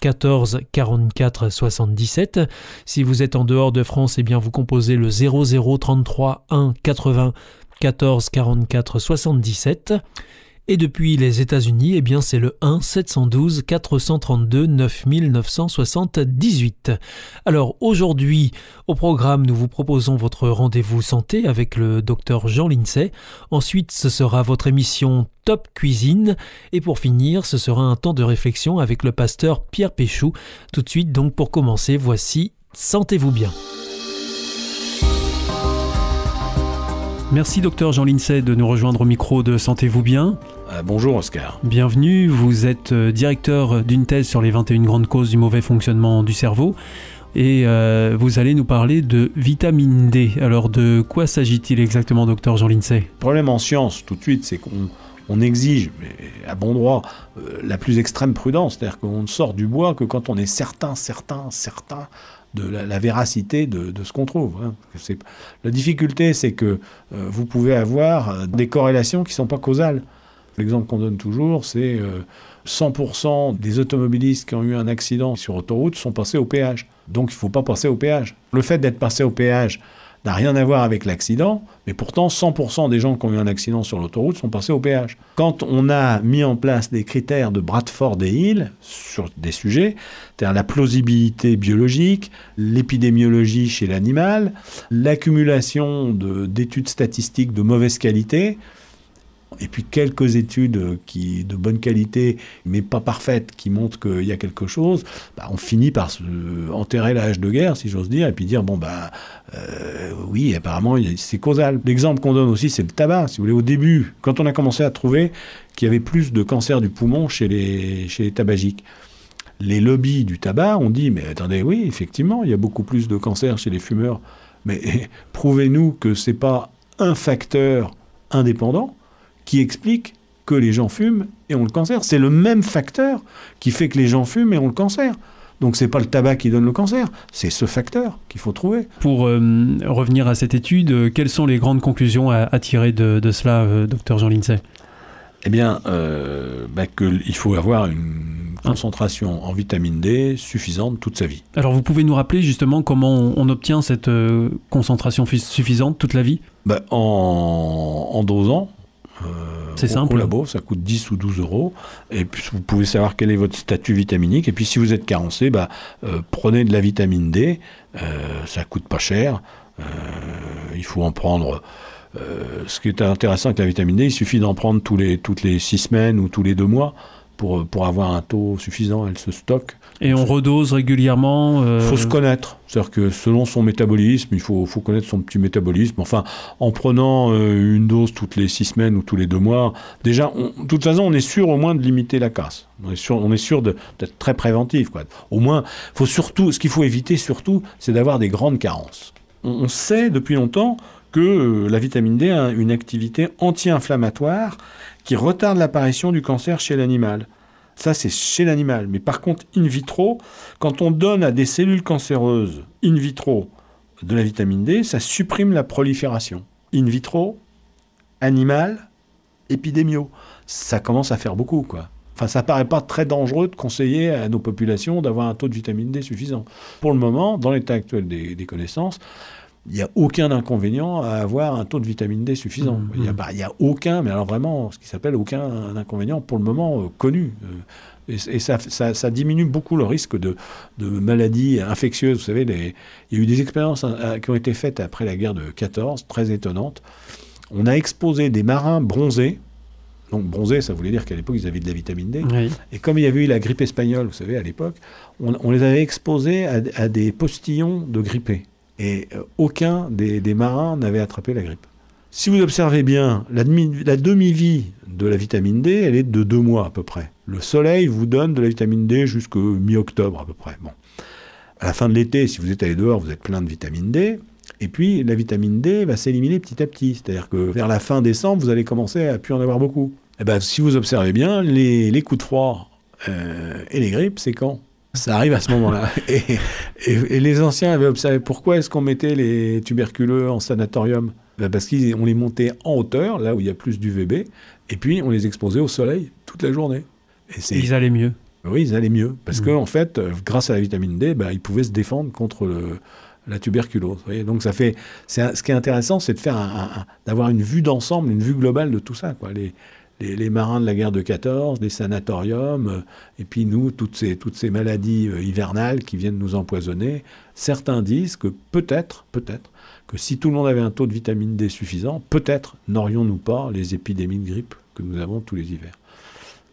14 44 77. Si vous êtes en dehors de France, eh bien vous composez le 00 33 1 80 14 44 77. Et depuis les États-Unis, eh bien c'est le 1 712 432 9978. Alors aujourd'hui, au programme, nous vous proposons votre rendez-vous santé avec le docteur Jean Lincey. Ensuite, ce sera votre émission Top Cuisine. Et pour finir, ce sera un temps de réflexion avec le pasteur Pierre Péchou. Tout de suite, donc pour commencer, voici Sentez-vous bien. Merci docteur Jean Lincey de nous rejoindre au micro de Sentez-vous bien. Euh, bonjour Oscar. Bienvenue, vous êtes euh, directeur d'une thèse sur les 21 grandes causes du mauvais fonctionnement du cerveau et euh, vous allez nous parler de vitamine D. Alors de quoi s'agit-il exactement docteur Jean Lincey Le problème en science tout de suite c'est qu'on exige, mais à bon droit, la plus extrême prudence. C'est-à-dire qu'on ne sort du bois que quand on est certain, certain, certain de la, véracité de, ce qu'on trouve. Hein. La difficulté, c'est que vous pouvez avoir des corrélations qui ne sont pas causales. L'exemple qu'on donne toujours, c'est 100% euh, des automobilistes qui ont eu un accident sur autoroute sont passés au péage. Donc il ne faut pas passer au péage. Le fait d'être passé au péage n'a rien à voir avec l'accident, mais pourtant 100% des gens qui ont eu un accident sur l'autoroute sont passés au péage. Quand on a mis en place des critères de Bradford et Hill sur des sujets, c'est-à-dire la plausibilité biologique, l'épidémiologie chez l'animal, l'accumulation d'études statistiques de mauvaise qualité, et puis quelques études qui, de bonne qualité, mais pas parfaites, qui montrent qu'il y a quelque chose, bah, on finit par se enterrer la hache de guerre, si j'ose dire, et puis dire, bon, bah, euh, oui, apparemment, c'est causal. L'exemple qu'on donne aussi, c'est le tabac. Si vous voulez, au début, quand on a commencé à trouver qu'il y avait plus de cancer du poumon chez les, chez les tabagiques, les lobbies du tabac ont dit, mais attendez, oui, effectivement, il y a beaucoup plus de cancer chez les fumeurs, mais prouvez-nous que c'est pas un facteur indépendant qui explique que les gens fument et ont le cancer. C'est le même facteur qui fait que les gens fument et ont le cancer. Donc c'est pas le tabac qui donne le cancer, c'est ce facteur qu'il faut trouver. Pour euh, revenir à cette étude, euh, quelles sont les grandes conclusions à, tirer de, cela, euh, docteur Jean Lindsay Eh bien, bah, qu'il faut avoir une concentration en vitamine D suffisante toute sa vie. Alors vous pouvez nous rappeler justement comment on, obtient cette concentration suffisante toute la vie? Bah, en, en dosant euh, c'est simple. Au labo, ça coûte 10 ou 12 euros. Et puis vous pouvez savoir quel est votre statut vitaminique. Et puis si vous êtes carencé, bah, euh, prenez de la vitamine D. Euh, ça coûte pas cher. il faut en prendre. ce qui est intéressant avec la vitamine D, il suffit d'en prendre tous les, toutes les 6 semaines ou tous les 2 mois pour, pour avoir un taux suffisant. Elle se stocke. Et on redose régulièrement Il euh, faut se connaître. C'est-à-dire que selon son métabolisme, il faut, faut, connaître son petit métabolisme. Enfin, en prenant euh, une dose toutes les six semaines ou tous les deux mois, déjà, de toute façon, on est sûr au moins de limiter la casse. On est sûr, on est sûr d'être très préventif. Quoi. Au moins, faut surtout, ce qu'il faut éviter surtout, c'est d'avoir des grandes carences. On, sait depuis longtemps que euh, la vitamine D a une activité anti-inflammatoire qui retarde l'apparition du cancer chez l'animal. Ça, c'est chez l'animal. Mais par contre, in vitro, quand on donne à des cellules cancéreuses in vitro de la vitamine D, ça supprime la prolifération. In vitro, animal, épidémio. Ça commence à faire beaucoup, quoi. Enfin, ça paraît pas très dangereux de conseiller à nos populations d'avoir un taux de vitamine D suffisant. Pour le moment, dans l'état actuel des connaissances, il n'y a aucun inconvénient à avoir un taux de vitamine D suffisant. Mmh, il n'y a, mmh. a, aucun, mais alors vraiment, ce qui s'appelle aucun inconvénient pour le moment euh, connu. Euh, et, ça, ça, diminue beaucoup le risque de, de maladies infectieuses. Vous savez, il y a eu des expériences hein, qui ont été faites après la guerre de 14, très étonnantes. On a exposé des marins bronzés, Donc bronzé, ça voulait dire qu'à l'époque, ils avaient de la vitamine D. Oui. Et comme il y avait eu la grippe espagnole, vous savez, à l'époque, on, on les avait exposés à, à des postillons de grippés. Et euh, aucun des, marins n'avait attrapé la grippe. Si vous observez bien, la, demi- la demi-vie de la vitamine D, elle est de deux mois à peu près. Le soleil vous donne de la vitamine D jusqu'au mi-octobre à peu près. Bon. À la fin de l'été, si vous êtes allé dehors, vous êtes plein de vitamine D. Et puis, la vitamine D va s'éliminer petit à petit. C'est-à-dire que vers la fin décembre, vous allez commencer à plus en avoir beaucoup. Eh ben, si vous observez bien, les, les coups de froid euh, et les grippes, c'est quand? Ça arrive à ce moment-là. Et, et- et les anciens avaient observé pourquoi est-ce qu'on mettait les tuberculeux en sanatorium? Ben, Parce qu'on les montait en hauteur, là où il y a plus d'UVB, et puis on les exposait au soleil toute la journée. Et c'est Ils allaient mieux. oui, ils allaient mieux. Parce Mm. que en fait, euh, grâce à la vitamine D, bah, ils pouvaient se défendre contre le- la tuberculose. vous voyez. Donc ça fait, c'est un- ce qui est intéressant, c'est de faire un- un- un- d'avoir une vue d'ensemble, une vue globale de tout ça. Quoi. Les, les, marins de la guerre de 14, les sanatoriums, euh, et puis nous, toutes ces, toutes ces maladies euh, hivernales qui viennent nous empoisonner. Certains disent que peut-être, peut-être, que si tout le monde avait un taux de vitamine D suffisant, peut-être n'aurions-nous pas les épidémies de grippe que nous avons tous les hivers.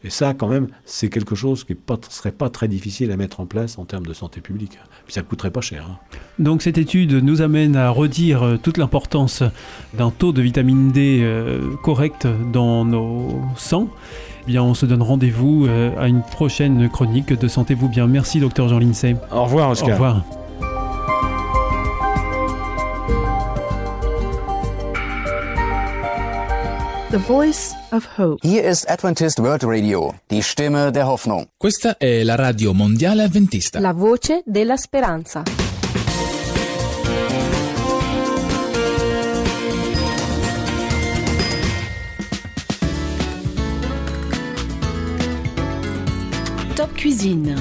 Et ça, quand même, c'est quelque chose qui ne serait pas très difficile à mettre en place en termes de santé publique. Puis ça ne coûterait pas cher. hein. Donc cette étude nous amène à redire euh, toute l'importance d'un taux de vitamine D euh, correct dans nos sangs. Eh bien, on se donne rendez-vous euh, à une prochaine chronique de Sentez-vous bien. Merci, docteur Jean Lincey. Au revoir, Oscar. Au revoir. The Voice of Hope. Hier ist Adventist World Radio, die Stimme der Hoffnung. Questa è la radio mondiale avventista. La voce della speranza. Top Cuisine.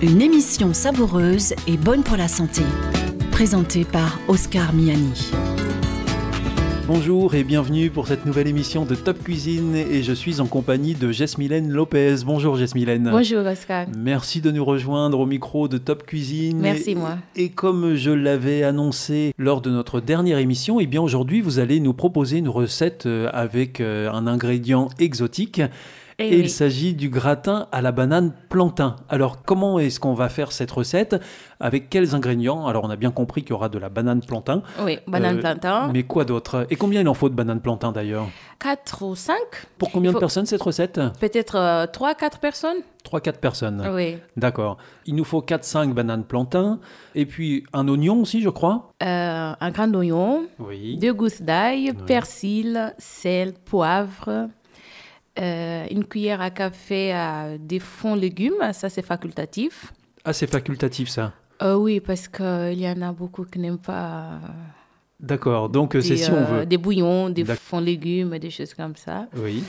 Une émission savoureuse et bonne pour la santé. Présentée par Oscar Miani. Bonjour et bienvenue pour cette nouvelle émission de Top Cuisine et je suis en compagnie de Jesmylène Lopez. Bonjour Jesmylène. Bonjour Oscar. Merci de nous rejoindre au micro de Top Cuisine. Merci, Et- moi. Et comme je l'avais annoncé lors de notre dernière émission, eh bien aujourd'hui vous allez nous proposer une recette euh, avec euh, un ingrédient exotique. Eh Et oui. il s'agit du gratin à la banane plantain. Alors comment est-ce qu'on va faire cette recette? Avec quels ingrédients? Alors on a bien compris qu'il y aura de la banane plantain. Oui, banane Euh, plantain. Mais quoi d'autre? Et combien il en faut de banane plantain d'ailleurs? 4 ou 5 Pour combien de personnes cette recette? Peut-être 3 4 personnes 3-4 personnes. Oui. D'accord. Il nous faut 4-5 bananes plantain. Et puis un oignon aussi, je crois. Euh, un grand oignon, Oui. deux gousses d'ail, persil, sel, poivre, euh, une cuillère à café à des fonds légumes, ça c'est facultatif. Ah, c'est facultatif ça. Euh, oui, parce qu'il y en a beaucoup qui n'aiment pas euh, D'accord. Donc euh, c'est si on euh, veut. des bouillons, des fonds légumes, des choses comme ça. Oui.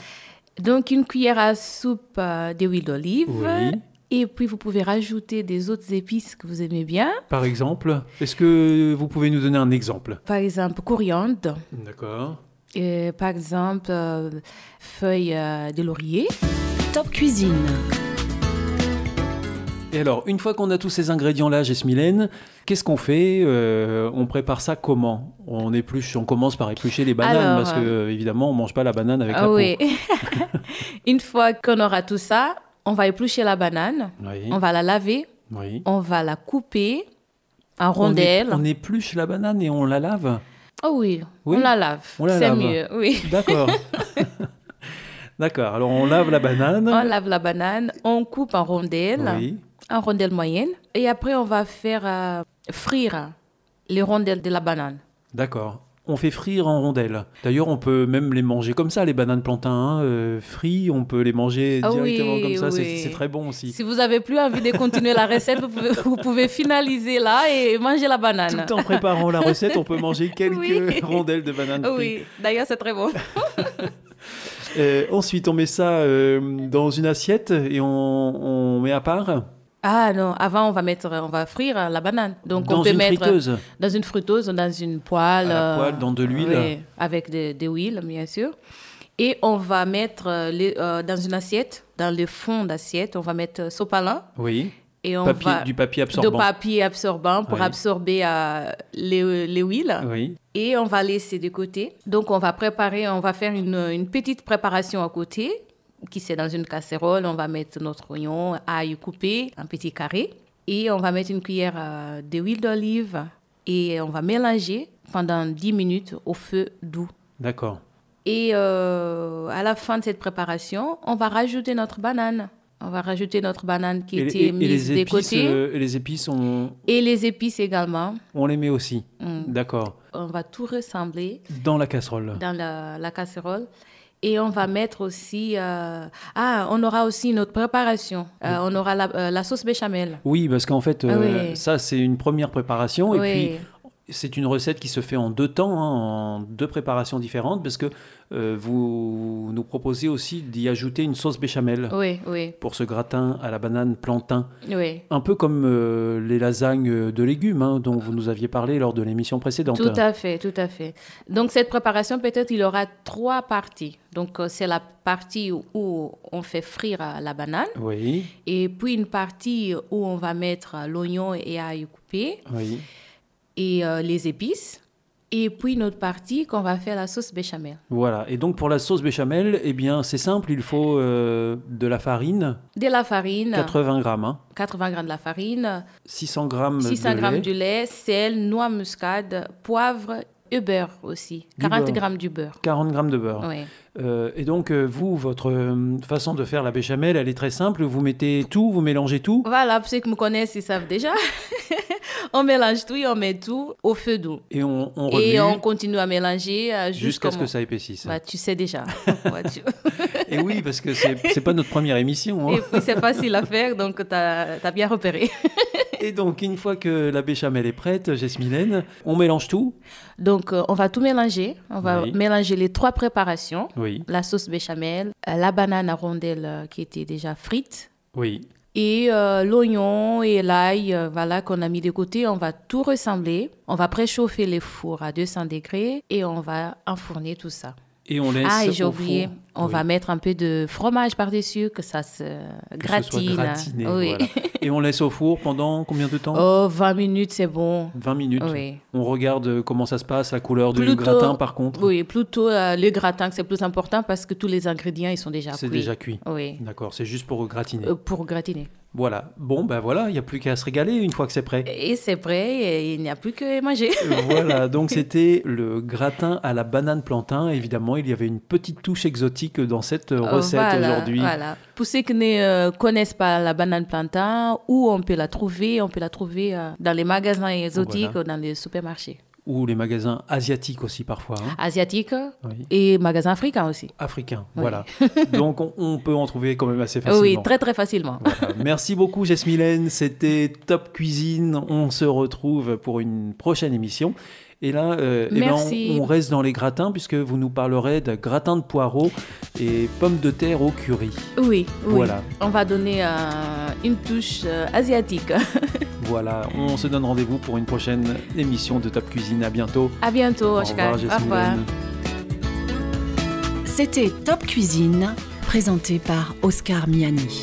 Donc une cuillère à soupe euh, d'huile d'olive. Oui. Et puis vous pouvez rajouter des autres épices que vous aimez bien. Par exemple, est-ce que vous pouvez nous donner un exemple? Par exemple, coriandre. D'accord. Et par exemple, euh, feuilles euh, de laurier. Top Cuisine. Et alors, une fois qu'on a tous ces ingrédients-là, Jesmylène, qu'est-ce qu'on fait Euh, On prépare ça comment? On épluche, on commence par éplucher les bananes Alors, parce que euh, évidemment, on mange pas la banane avec la Ah peau. oui. Une fois qu'on aura tout ça, on va éplucher la banane, Oui. on va la laver, oui. on va la couper en On, rondelles. on épluche la banane et on la lave? Oh oui, Oui, on la lave. C'est mieux, oui. D'accord. D'accord. Alors on lave la banane. On lave la banane, on coupe en rondelles, Oui. en rondelles moyennes. Et après, on va faire euh, frire les rondelles de la banane. D'accord. On fait frire en rondelles. D'ailleurs, on peut même les manger comme ça, les bananes plantains. hein, euh, frits, on peut les manger Ah directement oui, comme ça. c'est- oui. C'est très bon aussi. Si vous n'avez plus envie de continuer la recette, vous pouvez, vous pouvez finaliser là et manger la banane. Tout en préparant la recette, on peut manger quelques Oui. rondelles de bananes frites. Oui, d'ailleurs, c'est très bon. Euh, ensuite, on met ça euh, dans une assiette et on, on met à part Ah non, avant, on va, mettre, on va frire la banane. Donc, dans on peut une mettre friteuse. dans une friteuse, dans une poêle. À la euh, poêle, dans de l'huile. oui, avec de, de l'huile, bien sûr. Et on va mettre euh, les- euh, dans une assiette, dans le fond d'assiette, on va mettre sopalin Oui. Et on Papier- va du papier de absorbant. papier absorbant pour Oui. absorber euh, les, les huiles. Oui. Et on va laisser de côté. Donc, on va préparer, on va faire une, une petite préparation à côté, qui c'est dans une casserole. On va mettre notre oignon, ail coupé en petits carrés. Et on va mettre une cuillère euh, d'huile d'olive. Et on va mélanger pendant 10 minutes au feu doux. D'accord. Et euh, à la fin de cette préparation, on va rajouter notre banane. On va rajouter notre banane qui Et, était et- et mise les de épices, côté. euh, et les épices, on, Et les épices également. on les met aussi. Mm. D'accord. On va tout ressembler Dans la casserole. dans la, la casserole. Et on va mettre aussi... euh, Ah, on aura aussi une autre préparation. Euh, on aura la, euh, la sauce béchamel. Oui, parce qu'en fait, Ah oui. ça, c'est une première préparation. Et puis, c'est une recette qui se fait en deux temps, hein, en deux préparations différentes, parce que euh, vous nous proposez aussi d'y ajouter une sauce béchamel Oui, oui, pour ce gratin à la banane plantain. oui. Un peu comme euh, les lasagnes de légumes hein, dont vous nous aviez parlé lors de l'émission précédente. Tout à fait, tout à fait. Donc, cette préparation, peut-être, il aura trois parties. Donc, euh, c'est la partie où on fait frire la banane. Oui, Et puis, une partie où on va mettre l'oignon et ail coupé oui. Et euh, les épices. Et puis, une autre partie qu'on va faire la sauce béchamel. Voilà. Et donc pour la sauce béchamel, eh bien c'est simple, il faut euh, de la farine, De la farine, 80 grammes, hein, 80 grammes de la farine, 600 grammes 600 de grammes lait. du lait, sel, noix muscade, poivre et beurre aussi. Du 40 beurre. grammes du beurre. 40 grammes de beurre. Oui. Euh, et donc, euh, vous, votre euh, façon de faire la béchamel, elle est très simple. Vous mettez tout, vous mélangez tout. Voilà, pour ceux qui me connaissent, ils savent déjà. on mélange tout et on met tout au feu doux. Et on, on remue Et on continue à mélanger jusqu'à ce que ça épaississe. Bah, tu sais déjà. Tu- Et oui, parce que c'est pas notre première émission. hein. Et puis c'est facile à faire, donc tu as, bien repéré. Et donc, une fois que la béchamel est prête, Jesmilène, on mélange tout? Donc on va tout mélanger. On va Oui. mélanger les trois préparations. Oui, La sauce béchamel, euh, la banane à rondelles euh, qui était déjà frite, oui. et euh, l'oignon et l'ail euh, voilà, qu'on a mis de côté. On va tout ressembler. On va préchauffer les fours à 200 degrés et on va enfourner tout ça. Et on laisse. Ah, et j'ai oublié, on Oui. va mettre un peu de fromage par-dessus, que ça se gratine. gratiné, oui. voilà. Et on laisse au four pendant combien de temps Oh, 20 minutes, c'est bon. 20 minutes. Oui. On regarde comment ça se passe, la couleur du gratin par contre. Oui, plutôt euh, le gratin, c'est plus important parce que tous les ingrédients, ils sont déjà C'est cuits. déjà cuit. Oui, D'accord, c'est juste pour gratiner. euh, pour gratiner. Voilà. Bon, ben voilà, il n'y a plus qu'à se régaler une fois que c'est prêt. Et c'est prêt, et il n'y a plus que manger. voilà, donc c'était le gratin à la banane plantain. Évidemment, il y avait une petite touche exotique dans cette recette Oh, Voilà, aujourd'hui. Voilà. Pour ceux qui ne euh, connaissent pas la banane plantain, où on peut la trouver, on peut la trouver euh, dans les magasins exotiques Voilà. ou dans les supermarchés Ou les magasins asiatiques aussi parfois. hein. asiatiques Oui. et magasins africains aussi. Africains, Oui. voilà. donc on, on peut en trouver quand même assez facilement. Oui, très très facilement. Voilà. Merci beaucoup Jesmilène, c'était Top Cuisine. On se retrouve pour une prochaine émission. Et là, euh, eh ben, on, on reste dans les gratins puisque vous nous parlerez de gratin de poireaux et pommes de terre au curry. Oui, oui. Voilà. On va donner euh, une touche euh, asiatique. Voilà, on se donne rendez-vous pour une prochaine émission de Top Cuisine. À bientôt. à bientôt, Au Oscar. revoir Au revoir. C'était Top Cuisine, présenté par Oscar Miani.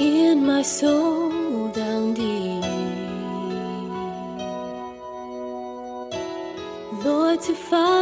In my soul down deep. Lord, to follow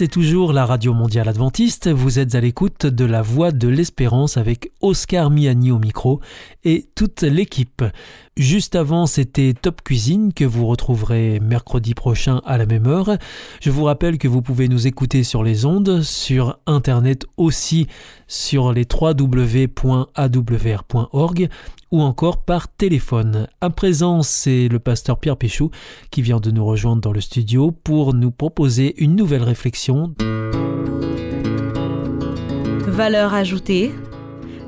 c'est toujours la Radio Mondiale Adventiste. Vous êtes à l'écoute de la Voix de l'Espérance avec Oscar Miani au micro et toute l'équipe. Juste avant, c'était Top Cuisine que vous retrouverez mercredi prochain à la même heure. Je vous rappelle que vous pouvez nous écouter sur les ondes, sur Internet aussi, sur les www.awr.org ou encore par téléphone. À présent, c'est le pasteur Pierre Péchou qui vient de nous rejoindre dans le studio pour nous proposer une nouvelle réflexion. Valeur ajoutée,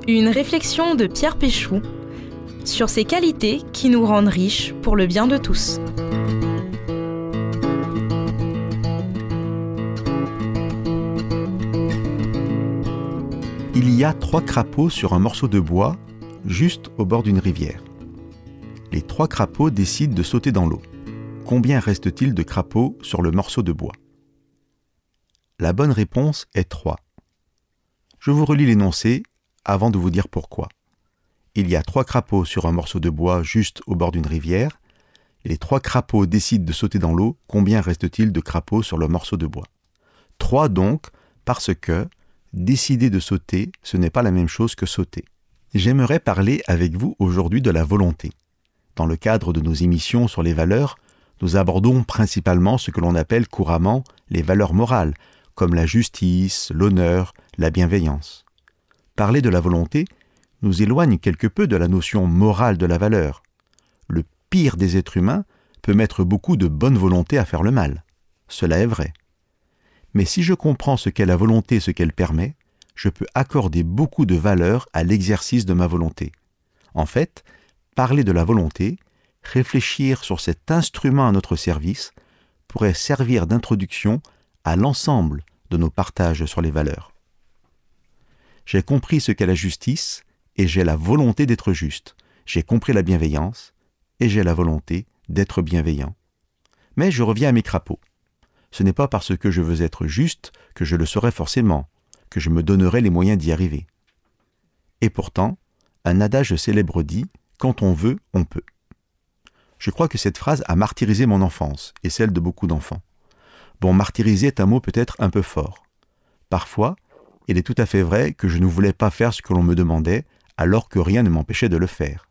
une réflexion de Pierre Péchou sur ces qualités qui nous rendent riches pour le bien de tous. Il y a trois crapauds sur un morceau de bois juste au bord d'une rivière. Les trois crapauds décident de sauter dans l'eau. Combien reste-t-il de crapauds sur le morceau de bois? La bonne réponse est 3. Je vous relis l'énoncé avant de vous dire pourquoi. Il y a trois crapauds sur un morceau de bois juste au bord d'une rivière, les trois crapauds décident de sauter dans l'eau. Combien reste-t-il de crapauds sur le morceau de bois? 3 donc, parce que décider de sauter, ce n'est pas la même chose que sauter. J'aimerais parler avec vous aujourd'hui de la volonté. Dans le cadre de nos émissions sur les valeurs, nous abordons principalement ce que l'on appelle couramment les valeurs morales, comme la justice, l'honneur, la bienveillance. Parler de la volonté nous éloigne quelque peu de la notion morale de la valeur. Le pire des êtres humains peut mettre beaucoup de bonne volonté à faire le mal. Cela est vrai. Mais si je comprends ce qu'est la volonté ce qu'elle permet, je peux accorder beaucoup de valeur à l'exercice de ma volonté. En fait, parler de la volonté, réfléchir sur cet instrument à notre service, pourrait servir d'introduction à l'ensemble de nos partages sur les valeurs. J'ai compris ce qu'est la justice et j'ai la volonté d'être juste. J'ai compris la bienveillance et j'ai la volonté d'être bienveillant. Mais je reviens à mes crapauds. Ce n'est pas parce que je veux être juste que je le serai forcément, que je me donnerai les moyens d'y arriver. Et pourtant, un adage célèbre dit Quand on veut, on peut. Je crois que cette phrase a martyrisé mon enfance et celle de beaucoup d'enfants. Bon, martyriser est un mot peut-être un peu fort. Parfois, il est tout à fait vrai que je ne voulais pas faire ce que l'on me demandait alors que rien ne m'empêchait de le faire.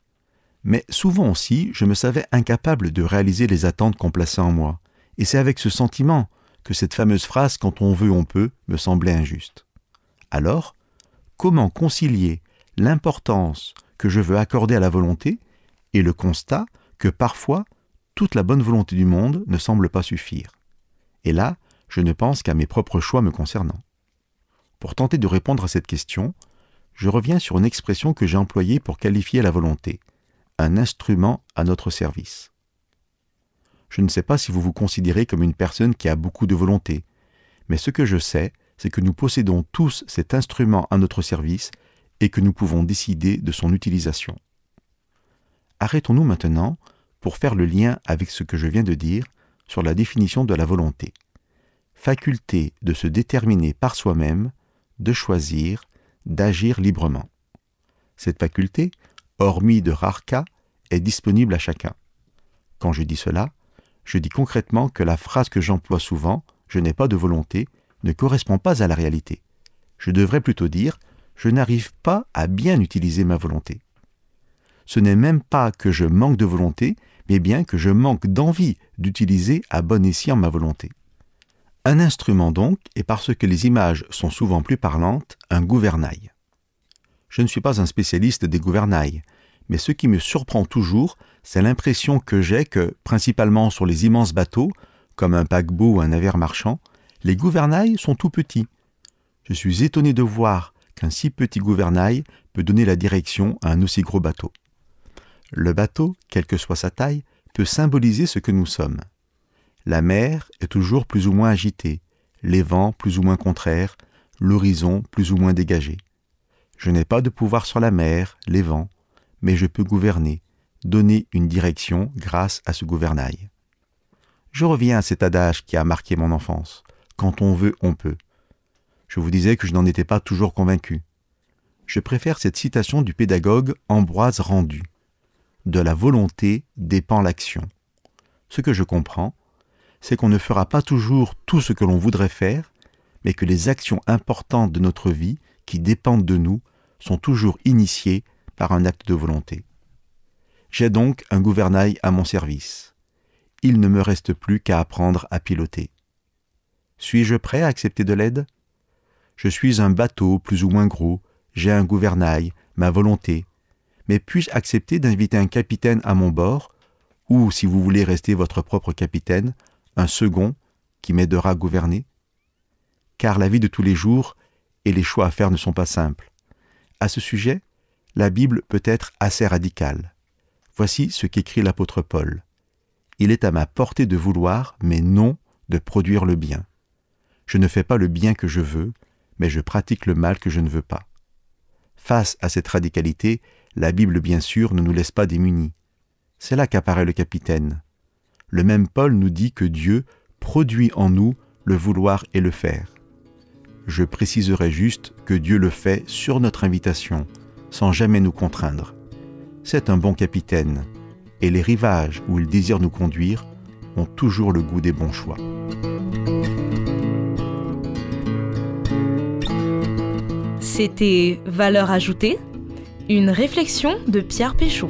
Mais souvent aussi, je me savais incapable de réaliser les attentes qu'on plaçait en moi, et c'est avec ce sentiment que cette fameuse phrase Quand on veut, on peut me semblait injuste. Alors, comment concilier l'importance que je veux accorder à la volonté et le constat que parfois toute la bonne volonté du monde ne semble pas suffire? Et là, je ne pense qu'à mes propres choix me concernant. Pour tenter de répondre à cette question, je reviens sur une expression que j'ai employée pour qualifier la volonté, un instrument à notre service. Je ne sais pas si vous vous considérez comme une personne qui a beaucoup de volonté, mais ce que je sais, c'est que nous possédons tous cet instrument à notre service et que nous pouvons décider de son utilisation. Arrêtons-nous maintenant pour faire le lien avec ce que je viens de dire sur la définition de la volonté. Faculté de se déterminer par soi-même, de choisir, d'agir librement. Cette faculté, hormis de rares cas, est disponible à chacun. Quand je dis cela, je dis concrètement que la phrase que j'emploie souvent, je n'ai pas de volonté, ne correspond pas à la réalité. Je devrais plutôt dire je n'arrive pas à bien utiliser ma volonté. Ce n'est même pas que je manque de volonté, mais bien que je manque d'envie d'utiliser à bon escient ma volonté. Un instrument donc, et parce que les images sont souvent plus parlantes, un gouvernail. Je ne suis pas un spécialiste des gouvernails, mais ce qui me surprend toujours, c'est l'impression que j'ai que, principalement sur les immenses bateaux, comme un paquebot ou un navire marchand, les gouvernails sont tout petits. Je suis étonné de voir qu'un si petit gouvernail peut donner la direction à un aussi gros bateau. Le bateau, quelle que soit sa taille, peut symboliser ce que nous sommes. La mer est toujours plus ou moins agitée, les vents plus ou moins contraires, l'horizon plus ou moins dégagé. Je n'ai pas de pouvoir sur la mer, les vents, mais je peux gouverner, donner une direction grâce à ce gouvernail. Je reviens à cet adage qui a marqué mon enfance. Quand on veut, on peut. Je vous disais que je n'en étais pas toujours convaincu. Je préfère cette citation du pédagogue Ambroise Rendu. De la volonté dépend l'action. Ce que je comprends, c'est qu'on ne fera pas toujours tout ce que l'on voudrait faire, mais que les actions importantes de notre vie, qui dépendent de nous, sont toujours initiées par un acte de volonté. J'ai donc un gouvernail à mon service. Il ne me reste plus qu'à apprendre à piloter. Suis-je prêt à accepter de l'aide? Je suis un bateau plus ou moins gros, j'ai un gouvernail, ma volonté, mais puis-je accepter d'inviter un capitaine à mon bord, ou, si vous voulez rester votre propre capitaine, un second qui m'aidera à gouverner Car la vie de tous les jours et les choix à faire ne sont pas simples. À ce sujet, la Bible peut être assez radicale. Voici ce qu'écrit l'apôtre Paul. Il est à ma portée de vouloir, mais non de produire le bien. Je ne fais pas le bien que je veux, mais je pratique le mal que je ne veux pas. Face à cette radicalité, la Bible, bien sûr, ne nous laisse pas démunis. C'est là qu'apparaît le capitaine. Le même Paul nous dit que Dieu produit en nous le vouloir et le faire. Je préciserai juste que Dieu le fait sur notre invitation, sans jamais nous contraindre. C'est un bon capitaine, et les rivages où il désire nous conduire ont toujours le goût des bons choix. C'était Valeur ajoutée, une réflexion de Pierre Péchaud.